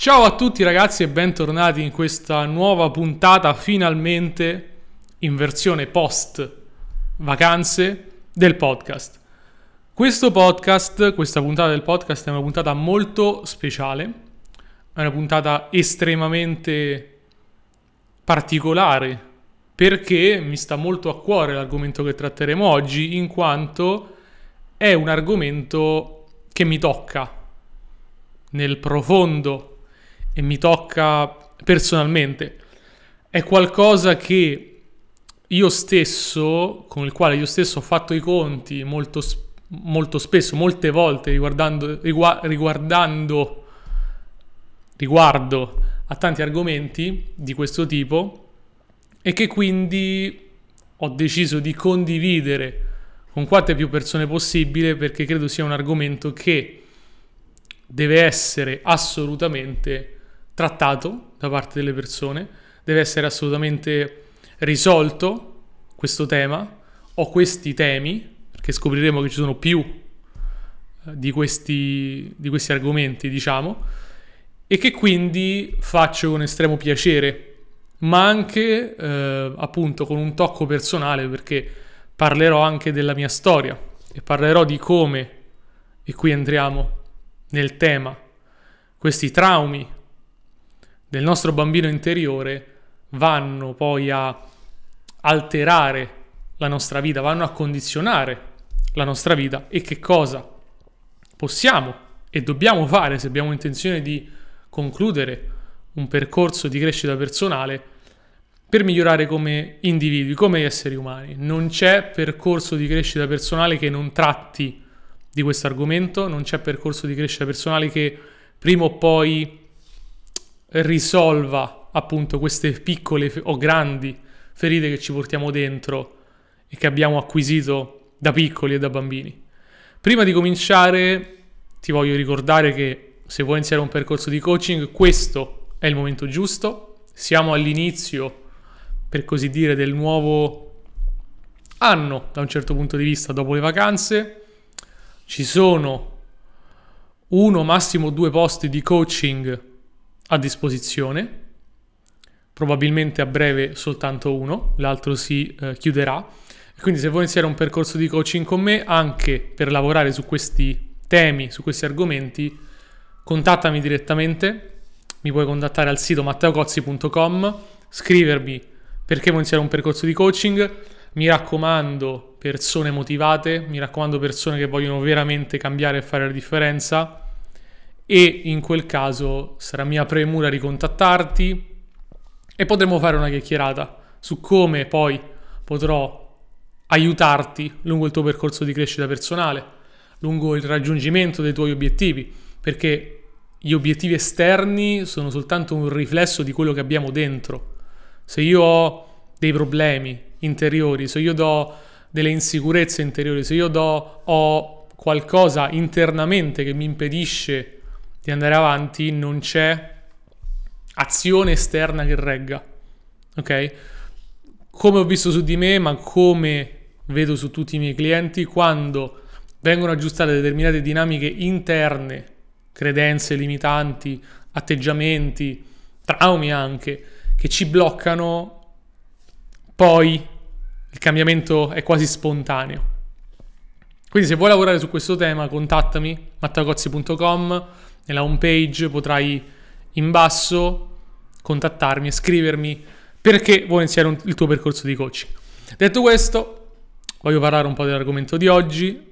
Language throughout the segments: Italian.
Ciao a tutti ragazzi e bentornati in questa nuova puntata finalmente in versione post vacanze del podcast. Questo podcast, questa puntata del podcast è una puntata molto speciale, è una puntata estremamente particolare perché mi sta molto a cuore l'argomento che tratteremo oggi in quanto è un argomento che mi tocca nel profondo e mi tocca personalmente. È qualcosa che io stesso, con il quale io stesso ho fatto i conti molto, molto spesso, molte volte, riguardando, riguardando riguardo a tanti argomenti di questo tipo e che quindi ho deciso di condividere con quante più persone possibile perché credo sia un argomento che deve essere assolutamente trattato da parte delle persone, deve essere assolutamente risolto questo tema o questi temi, perché scopriremo che ci sono più eh, di questi, di questi argomenti, diciamo, e che quindi faccio con estremo piacere, ma anche eh, appunto con un tocco personale, perché parlerò anche della mia storia e parlerò di come, e qui entriamo nel tema, questi traumi del nostro bambino interiore vanno poi a alterare la nostra vita, vanno a condizionare la nostra vita e che cosa possiamo e dobbiamo fare se abbiamo intenzione di concludere un percorso di crescita personale per migliorare come individui, come esseri umani. Non c'è percorso di crescita personale che non tratti di questo argomento, non c'è percorso di crescita personale che prima o poi risolva appunto queste piccole o grandi ferite che ci portiamo dentro e che abbiamo acquisito da piccoli e da bambini. Prima di cominciare ti voglio ricordare che se vuoi iniziare un percorso di coaching questo è il momento giusto, siamo all'inizio per così dire del nuovo anno da un certo punto di vista dopo le vacanze, ci sono uno massimo due posti di coaching a disposizione, probabilmente a breve soltanto uno, l'altro si eh, chiuderà. Quindi se vuoi iniziare un percorso di coaching con me, anche per lavorare su questi temi, su questi argomenti, contattami direttamente, mi puoi contattare al sito matteocozzi.com, scrivermi perché vuoi iniziare un percorso di coaching, mi raccomando persone motivate, mi raccomando persone che vogliono veramente cambiare e fare la differenza e in quel caso sarà mia premura ricontattarti e potremo fare una chiacchierata su come poi potrò aiutarti lungo il tuo percorso di crescita personale, lungo il raggiungimento dei tuoi obiettivi, perché gli obiettivi esterni sono soltanto un riflesso di quello che abbiamo dentro. Se io ho dei problemi interiori, se io do delle insicurezze interiori, se io do, ho qualcosa internamente che mi impedisce di andare avanti non c'è azione esterna che regga. Ok? Come ho visto su di me, ma come vedo su tutti i miei clienti, quando vengono aggiustate determinate dinamiche interne, credenze limitanti, atteggiamenti, traumi anche, che ci bloccano, poi il cambiamento è quasi spontaneo. Quindi se vuoi lavorare su questo tema, contattami mattacozzi.com nella home page potrai in basso contattarmi e scrivermi perché vuoi iniziare un, il tuo percorso di coaching. Detto questo, voglio parlare un po' dell'argomento di oggi,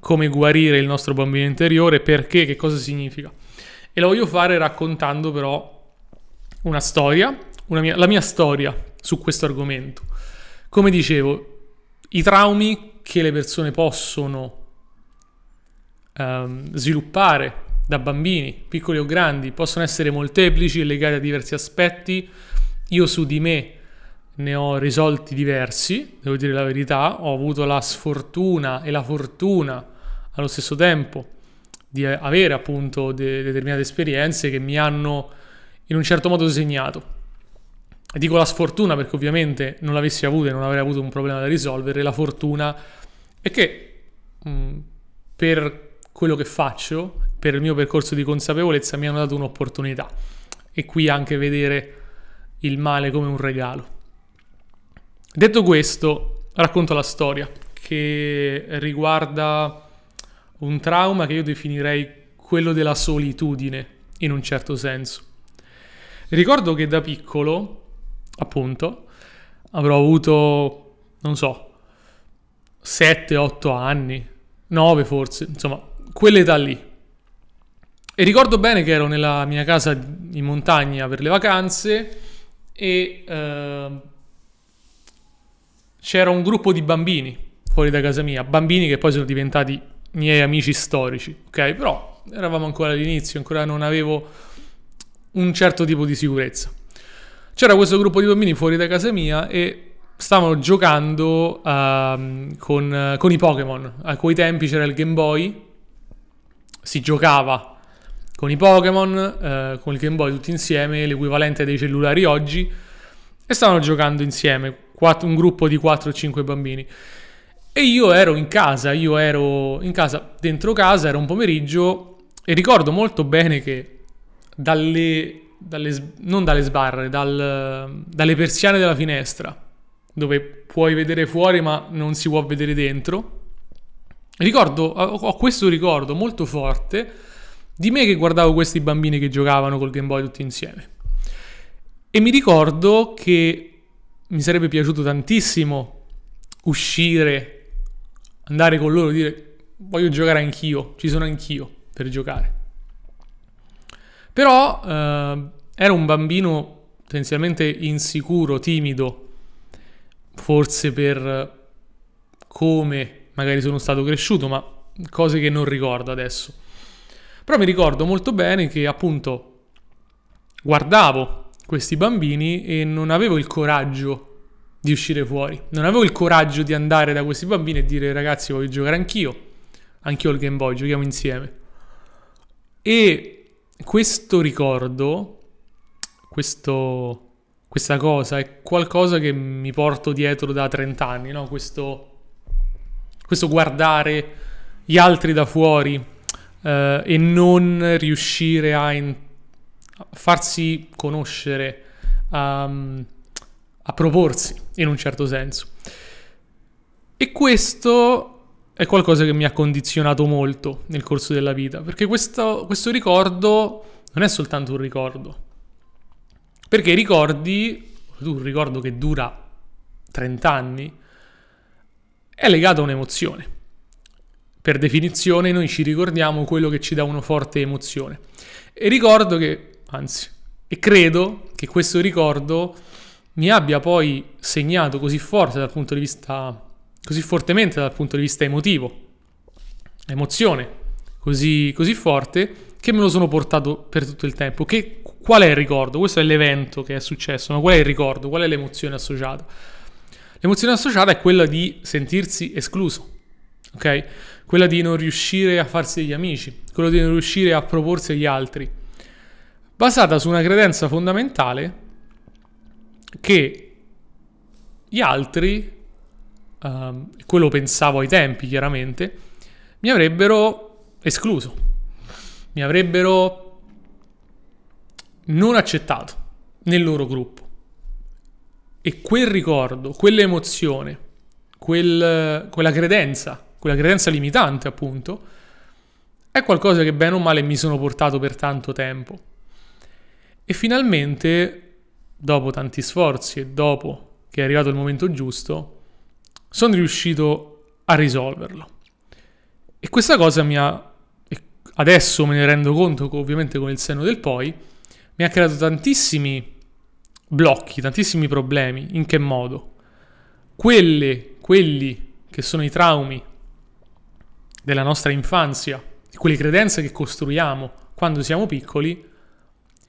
come guarire il nostro bambino interiore, perché, che cosa significa. E lo voglio fare raccontando però una storia, una mia, la mia storia su questo argomento. Come dicevo, i traumi che le persone possono ehm, sviluppare da bambini, piccoli o grandi, possono essere molteplici e legati a diversi aspetti. Io su di me ne ho risolti diversi, devo dire la verità, ho avuto la sfortuna e la fortuna allo stesso tempo di avere appunto de- determinate esperienze che mi hanno in un certo modo segnato. E dico la sfortuna perché ovviamente non l'avessi avuta e non avrei avuto un problema da risolvere, la fortuna è che mh, per quello che faccio per il mio percorso di consapevolezza mi hanno dato un'opportunità. E qui anche vedere il male come un regalo. Detto questo, racconto la storia che riguarda un trauma che io definirei quello della solitudine, in un certo senso. Ricordo che da piccolo, appunto, avrò avuto, non so, 7-8 anni, 9 forse, insomma, quell'età lì. E ricordo bene che ero nella mia casa in montagna per le vacanze e eh, c'era un gruppo di bambini fuori da casa mia, bambini che poi sono diventati miei amici storici, ok? Però eravamo ancora all'inizio, ancora non avevo un certo tipo di sicurezza. C'era questo gruppo di bambini fuori da casa mia e stavano giocando uh, con, con, i Pokémon. A quei tempi c'era il Game Boy, si giocava con i Pokémon, uh, con il Game Boy tutti insieme, l'equivalente dei cellulari oggi, e stavano giocando insieme, un gruppo di 4 o 5 bambini. E io ero in casa, io ero in casa, dentro casa, era un pomeriggio e ricordo molto bene che dalle, dalle non dalle sbarre, dal, dalle persiane della finestra, dove puoi vedere fuori ma non si può vedere dentro, ricordo, ho questo ricordo molto forte di me che guardavo questi bambini che giocavano col Game Boy tutti insieme. E mi ricordo che mi sarebbe piaciuto tantissimo uscire andare con loro e dire voglio giocare anch'io, ci sono anch'io per giocare. Però eh, era un bambino potenzialmente insicuro, timido, forse per come magari sono stato cresciuto, ma cose che non ricordo adesso. Però mi ricordo molto bene che appunto guardavo questi bambini e non avevo il coraggio di uscire fuori. Non avevo il coraggio di andare da questi bambini e dire ragazzi voglio giocare anch'io, anch'io al Game Boy, giochiamo insieme. E questo ricordo, questo, questa cosa è qualcosa che mi porto dietro da 30 anni, no? questo, questo guardare gli altri da fuori eh, e non riuscire a, in, a farsi conoscere. Um, a proporsi in un certo senso. E questo è qualcosa che mi ha condizionato molto nel corso della vita, perché questo, questo ricordo non è soltanto un ricordo, perché i ricordi, un ricordo che dura 30 anni, è legato a un'emozione. Per definizione noi ci ricordiamo quello che ci dà una forte emozione. E ricordo che, anzi, e credo che questo ricordo mi abbia poi segnato così forte dal punto di vista, così fortemente dal punto di vista emotivo, emozione così, così forte che me lo sono portato per tutto il tempo. Che, qual è il ricordo? Questo è l'evento che è successo, ma qual è il ricordo? Qual è l'emozione associata? L'emozione associata è quella di sentirsi escluso, ok? Quella di non riuscire a farsi degli amici, quella di non riuscire a proporsi agli altri, basata su una credenza fondamentale che gli altri, uh, quello pensavo ai tempi chiaramente, mi avrebbero escluso, mi avrebbero non accettato nel loro gruppo. E quel ricordo, quell'emozione, quel, quella credenza, quella credenza limitante appunto, è qualcosa che bene o male mi sono portato per tanto tempo. E finalmente dopo tanti sforzi e dopo che è arrivato il momento giusto, sono riuscito a risolverlo. E questa cosa mi ha, adesso me ne rendo conto ovviamente con il senno del poi, mi ha creato tantissimi blocchi, tantissimi problemi. In che modo? Quelle, quelli che sono i traumi della nostra infanzia, quelle credenze che costruiamo quando siamo piccoli,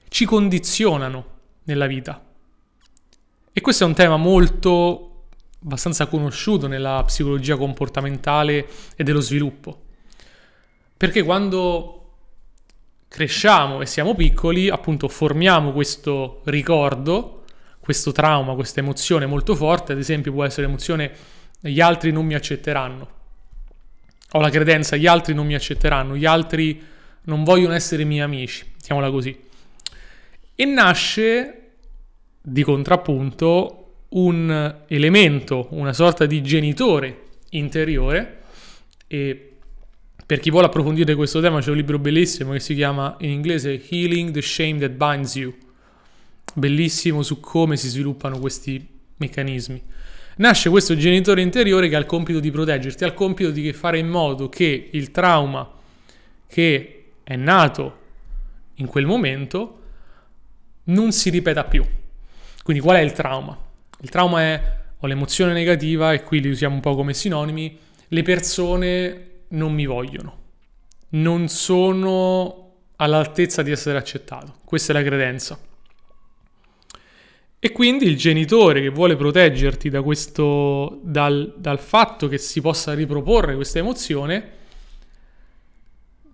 ci condizionano nella vita. E questo è un tema molto abbastanza conosciuto nella psicologia comportamentale e dello sviluppo. Perché quando cresciamo e siamo piccoli, appunto formiamo questo ricordo, questo trauma, questa emozione molto forte, ad esempio può essere l'emozione gli altri non mi accetteranno. Ho la credenza gli altri non mi accetteranno, gli altri non vogliono essere miei amici, mettiamola così. E nasce di contrappunto un elemento, una sorta di genitore interiore e per chi vuole approfondire questo tema c'è un libro bellissimo che si chiama in inglese Healing the Shame That Binds You, bellissimo su come si sviluppano questi meccanismi. Nasce questo genitore interiore che ha il compito di proteggerti, ha il compito di fare in modo che il trauma che è nato in quel momento non si ripeta più. Quindi qual è il trauma? Il trauma è ho l'emozione negativa e qui li usiamo un po' come sinonimi, le persone non mi vogliono, non sono all'altezza di essere accettato. Questa è la credenza. E quindi il genitore che vuole proteggerti da questo, dal, dal fatto che si possa riproporre questa emozione,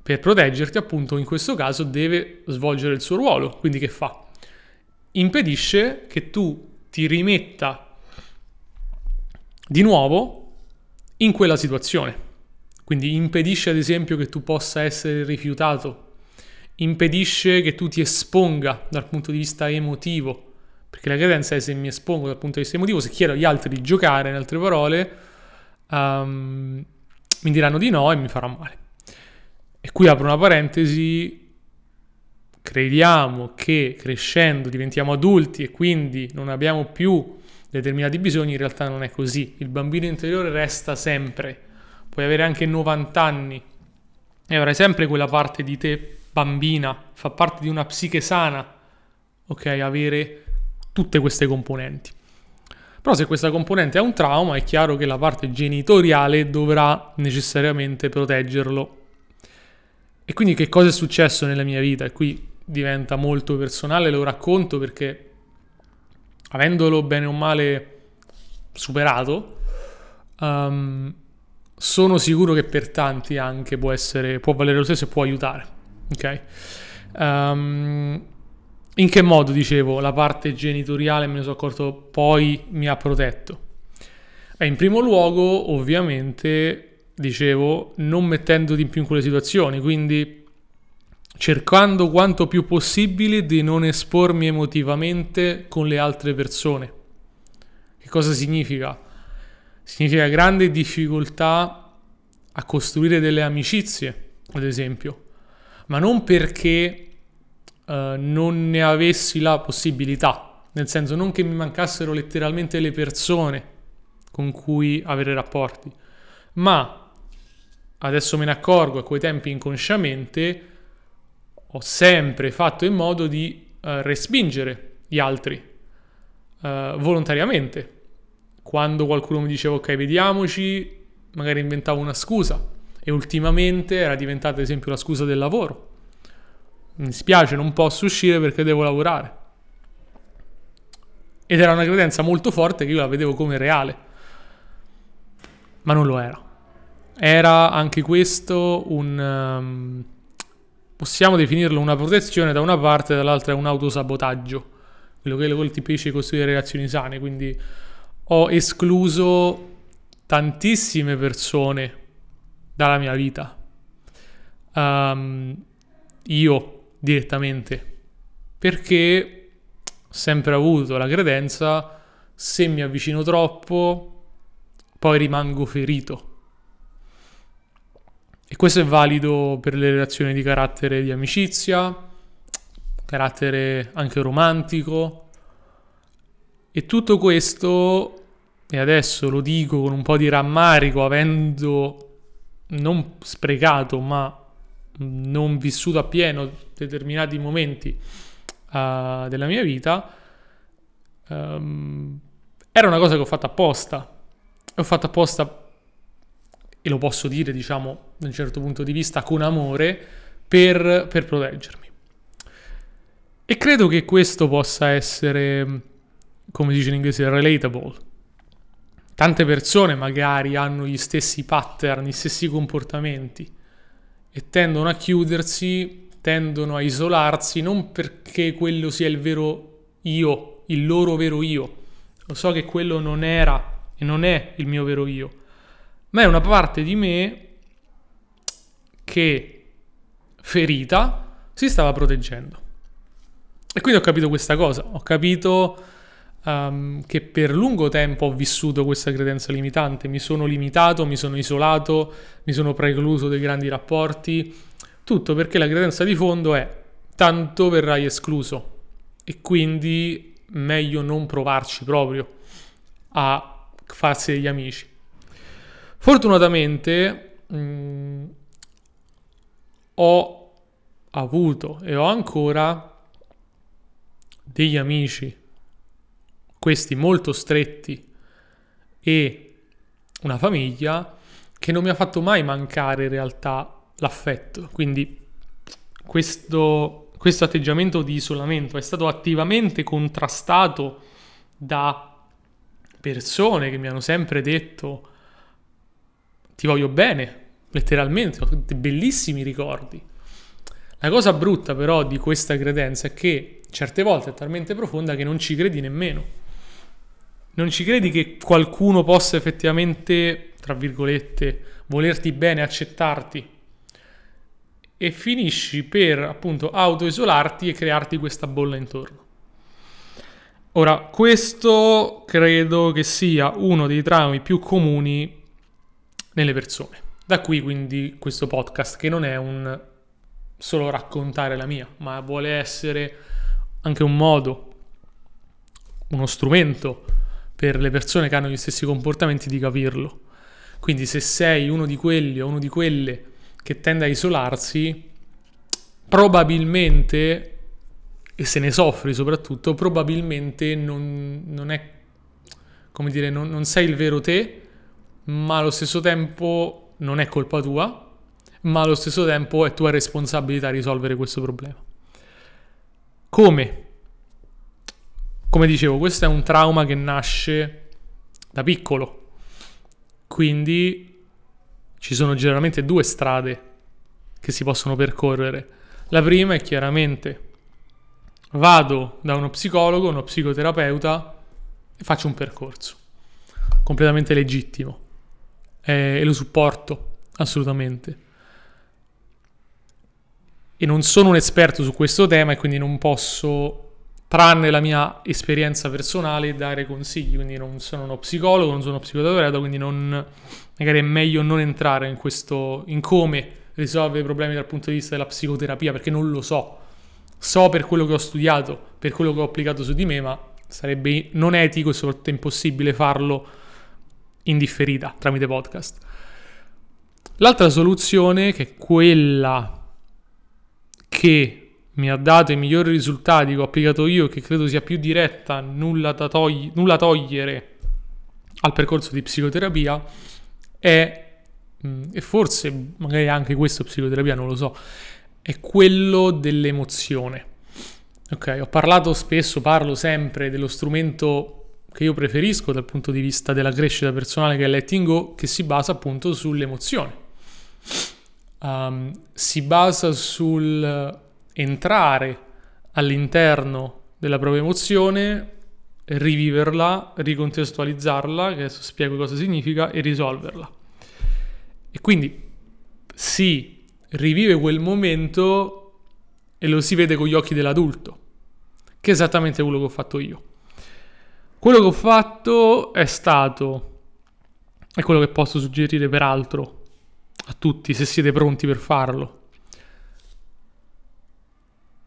per proteggerti appunto in questo caso deve svolgere il suo ruolo. Quindi che fa? Impedisce che tu ti rimetta di nuovo in quella situazione. Quindi impedisce ad esempio che tu possa essere rifiutato, impedisce che tu ti esponga dal punto di vista emotivo, perché la credenza è se mi espongo dal punto di vista emotivo, se chiedo agli altri di giocare, in altre parole, um, mi diranno di no e mi farà male. E qui apro una parentesi, crediamo che crescendo diventiamo adulti e quindi non abbiamo più determinati bisogni, in realtà non è così. Il bambino interiore resta sempre puoi avere anche 90 anni e avrai sempre quella parte di te bambina, fa parte di una psiche sana, ok? Avere tutte queste componenti. Però se questa componente ha un trauma è chiaro che la parte genitoriale dovrà necessariamente proteggerlo. E quindi che cosa è successo nella mia vita? E qui diventa molto personale, lo racconto perché avendolo bene o male superato, um, sono sicuro che per tanti anche può essere, può valere lo stesso e può aiutare. Ok? Um, in che modo, dicevo, la parte genitoriale, me ne sono accorto, poi mi ha protetto? Beh, in primo luogo, ovviamente, dicevo, non mettendoti in più in quelle situazioni, quindi cercando quanto più possibile di non espormi emotivamente con le altre persone. Che cosa significa? significa grande difficoltà a costruire delle amicizie, ad esempio, ma non perché uh, non ne avessi la possibilità, nel senso non che mi mancassero letteralmente le persone con cui avere rapporti, ma adesso me ne accorgo a quei tempi inconsciamente ho sempre fatto in modo di uh, respingere gli altri uh, volontariamente quando qualcuno mi diceva ok vediamoci, magari inventavo una scusa e ultimamente era diventata ad esempio la scusa del lavoro. Mi spiace, non posso uscire perché devo lavorare. Ed era una credenza molto forte che io la vedevo come reale, ma non lo era. Era anche questo un... Um, possiamo definirlo una protezione da una parte, dall'altra è un autosabotagigo, quello che è tipici costruire relazioni sane, quindi ho escluso tantissime persone dalla mia vita. Um, io direttamente. Perché ho sempre avuto la credenza, se mi avvicino troppo, poi rimango ferito. E questo è valido per le relazioni di carattere di amicizia, carattere anche romantico, e tutto questo, e adesso lo dico con un po' di rammarico, avendo non sprecato, ma non vissuto appieno determinati momenti uh, della mia vita, um, era una cosa che ho fatto apposta. Ho fatto apposta, e lo posso dire, diciamo, da un certo punto di vista, con amore, per, per proteggermi. E credo che questo possa essere come dice in inglese, relatable. Tante persone magari hanno gli stessi pattern, gli stessi comportamenti e tendono a chiudersi, tendono a isolarsi, non perché quello sia il vero io, il loro vero io. Lo so che quello non era e non è il mio vero io, ma è una parte di me che ferita, si stava proteggendo. E quindi ho capito questa cosa, ho capito um, che per lungo tempo ho vissuto questa credenza limitante, mi sono limitato, mi sono isolato, mi sono precluso dei grandi rapporti, tutto perché la credenza di fondo è tanto verrai escluso. E quindi meglio non provarci proprio a farsi degli amici. Fortunatamente mh, mm, ho avuto e ho ancora degli amici questi molto stretti e una famiglia che non mi ha fatto mai mancare in realtà l'affetto. Quindi questo, questo atteggiamento di isolamento è stato attivamente contrastato da persone che mi hanno sempre detto ti voglio bene, letteralmente, ho dei bellissimi ricordi. La cosa brutta però di questa credenza è che certe volte è talmente profonda che non ci credi nemmeno non ci credi che qualcuno possa effettivamente, tra virgolette, volerti bene, accettarti? E finisci per appunto autoisolarti e crearti questa bolla intorno. Ora, questo credo che sia uno dei traumi più comuni nelle persone. Da qui quindi questo podcast che non è un solo raccontare la mia, ma vuole essere anche un modo, uno strumento per le persone che hanno gli stessi comportamenti di capirlo. Quindi se sei uno di quelli o uno di quelle che tende a isolarsi, probabilmente, e se ne soffri soprattutto, probabilmente non, non è, come dire, non, non sei il vero te, ma allo stesso tempo non è colpa tua, ma allo stesso tempo è tua responsabilità risolvere questo problema. Come? Come dicevo, questo è un trauma che nasce da piccolo. Quindi ci sono generalmente due strade che si possono percorrere. La prima è chiaramente vado da uno psicologo, uno psicoterapeuta e faccio un percorso completamente legittimo e lo supporto assolutamente. E non sono un esperto su questo tema e quindi non posso tranne la mia esperienza personale, dare consigli. Quindi non sono uno psicologo, non sono uno psicoterapeuta, quindi non, magari è meglio non entrare in questo, in come risolvere i problemi dal punto di vista della psicoterapia, perché non lo so. So per quello che ho studiato, per quello che ho applicato su di me, ma sarebbe non etico e soprattutto impossibile farlo in differita tramite podcast. L'altra soluzione, che è quella che mi ha dato i migliori risultati che ho applicato io, che credo sia più diretta, nulla, da togli- nulla togliere al percorso di psicoterapia, è, mm, e forse magari anche questo psicoterapia, non lo so, è quello dell'emozione. Ok, ho parlato spesso, parlo sempre dello strumento che io preferisco dal punto di vista della crescita personale che è Letting Go, che si basa appunto sull'emozione. Um, si basa sul entrare all'interno della propria emozione, riviverla, ricontestualizzarla, che adesso spiego cosa significa, e risolverla. E quindi si rivive quel momento e lo si vede con gli occhi dell'adulto, che è esattamente quello che ho fatto io. Quello che ho fatto è stato, è quello che posso suggerire peraltro a tutti se siete pronti per farlo,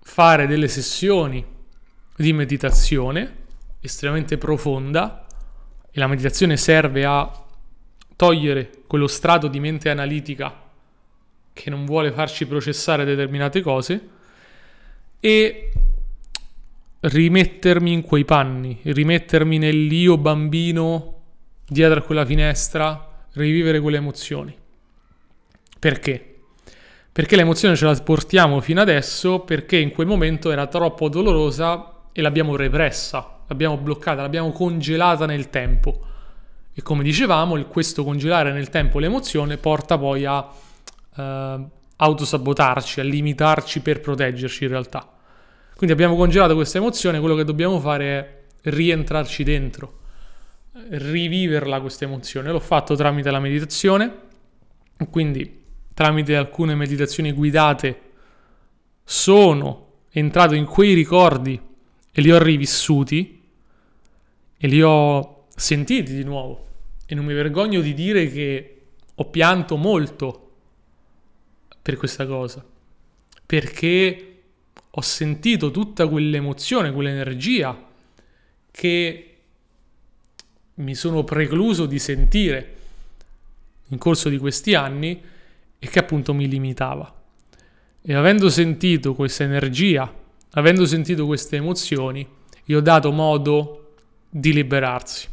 fare delle sessioni di meditazione estremamente profonda e la meditazione serve a togliere quello strato di mente analitica che non vuole farci processare determinate cose e rimettermi in quei panni, rimettermi nell'io bambino dietro a quella finestra, rivivere quelle emozioni. Perché? Perché l'emozione ce la portiamo fino adesso perché in quel momento era troppo dolorosa e l'abbiamo repressa, l'abbiamo bloccata, l'abbiamo congelata nel tempo. E come dicevamo, questo congelare nel tempo l'emozione porta poi a eh, autosabotarci, a limitarci per proteggerci in realtà. Quindi abbiamo congelato questa emozione, quello che dobbiamo fare è rientrarci dentro, riviverla questa emozione. L'ho fatto tramite la meditazione, quindi tramite alcune meditazioni guidate sono entrato in quei ricordi e li ho rivissuti e li ho sentiti di nuovo. E non mi vergogno di dire che ho pianto molto per questa cosa, perché ho sentito tutta quell'emozione, quell'energia che mi sono precluso di sentire in corso di questi anni e che appunto mi limitava. E avendo sentito questa energia, avendo sentito queste emozioni, gli ho dato modo di liberarsi,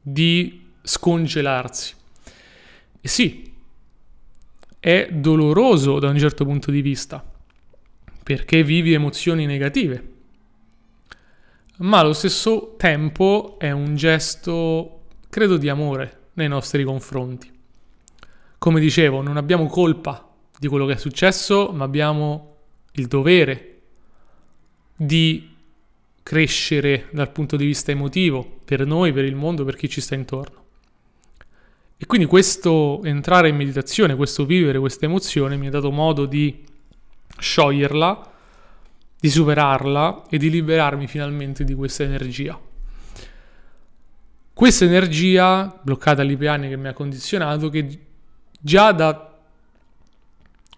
di scongelarsi. E sì, è doloroso da un certo punto di vista, perché vivi emozioni negative, ma allo stesso tempo è un gesto, credo, di amore nei nostri confronti. Come dicevo, non abbiamo colpa di quello che è successo, ma abbiamo il dovere di crescere dal punto di vista emotivo per noi, per il mondo, per chi ci sta intorno. E quindi questo entrare in meditazione, questo vivere questa emozione mi ha dato modo di scioglierla, di superarla e di liberarmi finalmente di questa energia. Questa energia bloccata lì per anni che mi ha condizionato, che già da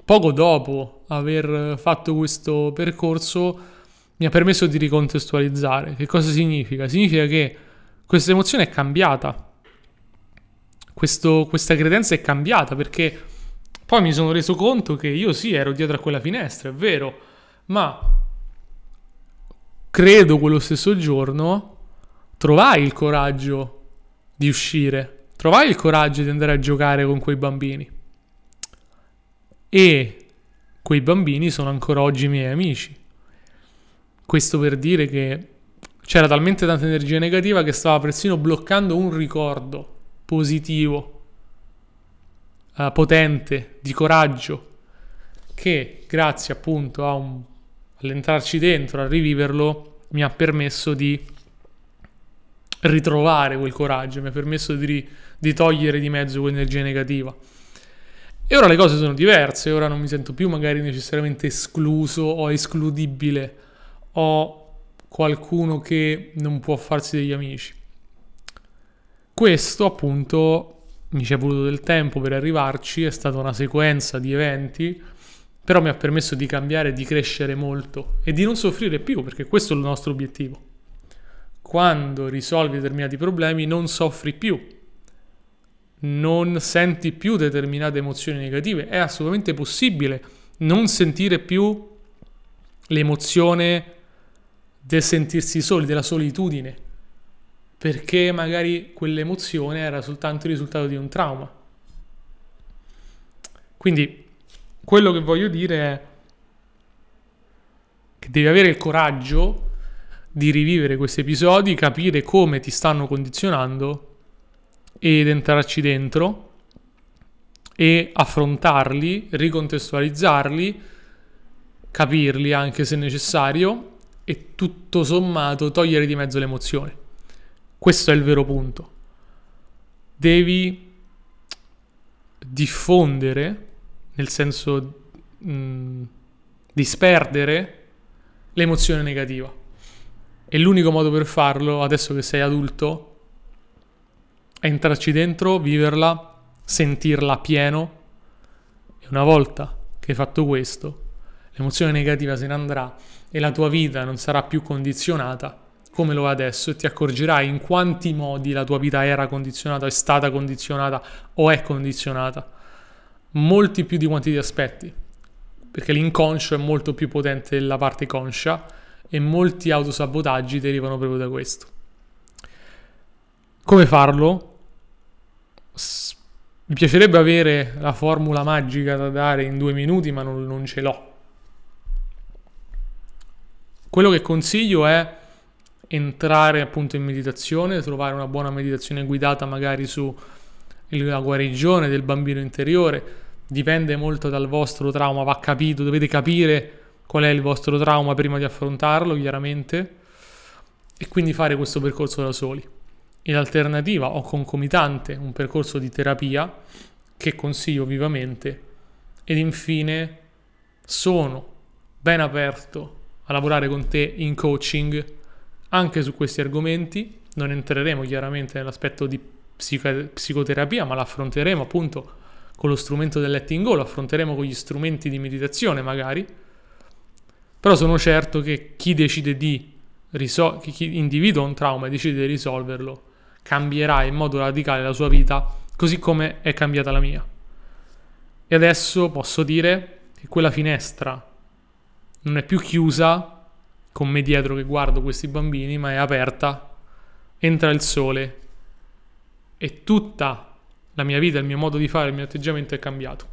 poco dopo aver fatto questo percorso mi ha permesso di ricontestualizzare. Che cosa significa? Significa che questa emozione è cambiata. Questo, questa credenza è cambiata perché poi mi sono reso conto che io sì ero dietro a quella finestra, è vero, ma credo quello stesso giorno trovai il coraggio di uscire, trovai il coraggio di andare a giocare con quei bambini. E quei bambini sono ancora oggi miei amici. Questo per dire che c'era talmente tanta energia negativa che stava persino bloccando un ricordo positivo, uh, potente, di coraggio, che grazie appunto a un, all'entrarci dentro, a riviverlo, mi ha permesso di ritrovare quel coraggio, mi ha permesso di, di togliere di mezzo quell'energia negativa. E ora le cose sono diverse, ora non mi sento più magari necessariamente escluso o escludibile o qualcuno che non può farsi degli amici. Questo appunto mi ci è voluto del tempo per arrivarci, è stata una sequenza di eventi, però mi ha permesso di cambiare, di crescere molto e di non soffrire più, perché questo è il nostro obiettivo. Quando risolvi determinati problemi non soffri più, non senti più determinate emozioni negative, è assolutamente possibile non sentire più l'emozione del sentirsi soli, della solitudine, perché magari quell'emozione era soltanto il risultato di un trauma. Quindi quello che voglio dire è che devi avere il coraggio di rivivere questi episodi, capire come ti stanno condizionando ed entrarci dentro e affrontarli, ricontestualizzarli, capirli anche se necessario e tutto sommato togliere di mezzo l'emozione. Questo è il vero punto. Devi diffondere, nel senso mh, mm, disperdere l'emozione negativa. E l'unico modo per farlo, adesso che sei adulto, entrarci dentro, viverla, sentirla pieno. E una volta che hai fatto questo, l'emozione negativa se ne andrà e la tua vita non sarà più condizionata come lo è adesso e ti accorgerai in quanti modi la tua vita era condizionata, è stata condizionata o è condizionata. Molti più di quanti ti aspetti, perché l'inconscio è molto più potente della parte conscia e molti autosabotaggi derivano proprio da questo. Come farlo? Mi piacerebbe avere la formula magica da dare in due minuti, ma non, non ce l'ho. Quello che consiglio è entrare appunto in meditazione, trovare una buona meditazione guidata magari sulla guarigione del bambino interiore, dipende molto dal vostro trauma, va capito, dovete capire qual è il vostro trauma prima di affrontarlo, chiaramente, e quindi fare questo percorso da soli. In alternativa o concomitante un percorso di terapia che consiglio vivamente ed infine sono ben aperto a lavorare con te in coaching anche su questi argomenti. Non entreremo chiaramente nell'aspetto di psico- psicoterapia, ma l'affronteremo appunto con lo strumento del letting go, lo affronteremo con gli strumenti di meditazione magari. Però sono certo che chi decide di risol- chi individua un trauma e decide di risolverlo, cambierà in modo radicale la sua vita, così come è cambiata la mia. E adesso posso dire che quella finestra non è più chiusa con me dietro che guardo questi bambini, ma è aperta, entra il sole e tutta la mia vita, il mio modo di fare, il mio atteggiamento è cambiato.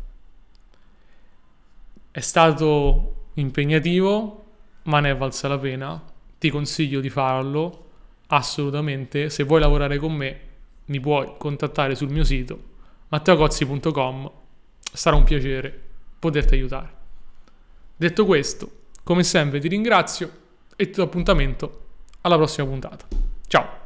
È stato impegnativo, ma ne è valsa la pena. Ti consiglio di farlo assolutamente. Se vuoi lavorare con me, mi puoi contattare sul mio sito matteocozzi.com. Sarà un piacere poterti aiutare. Detto questo, come sempre ti ringrazio e ti do appuntamento alla prossima puntata. Ciao!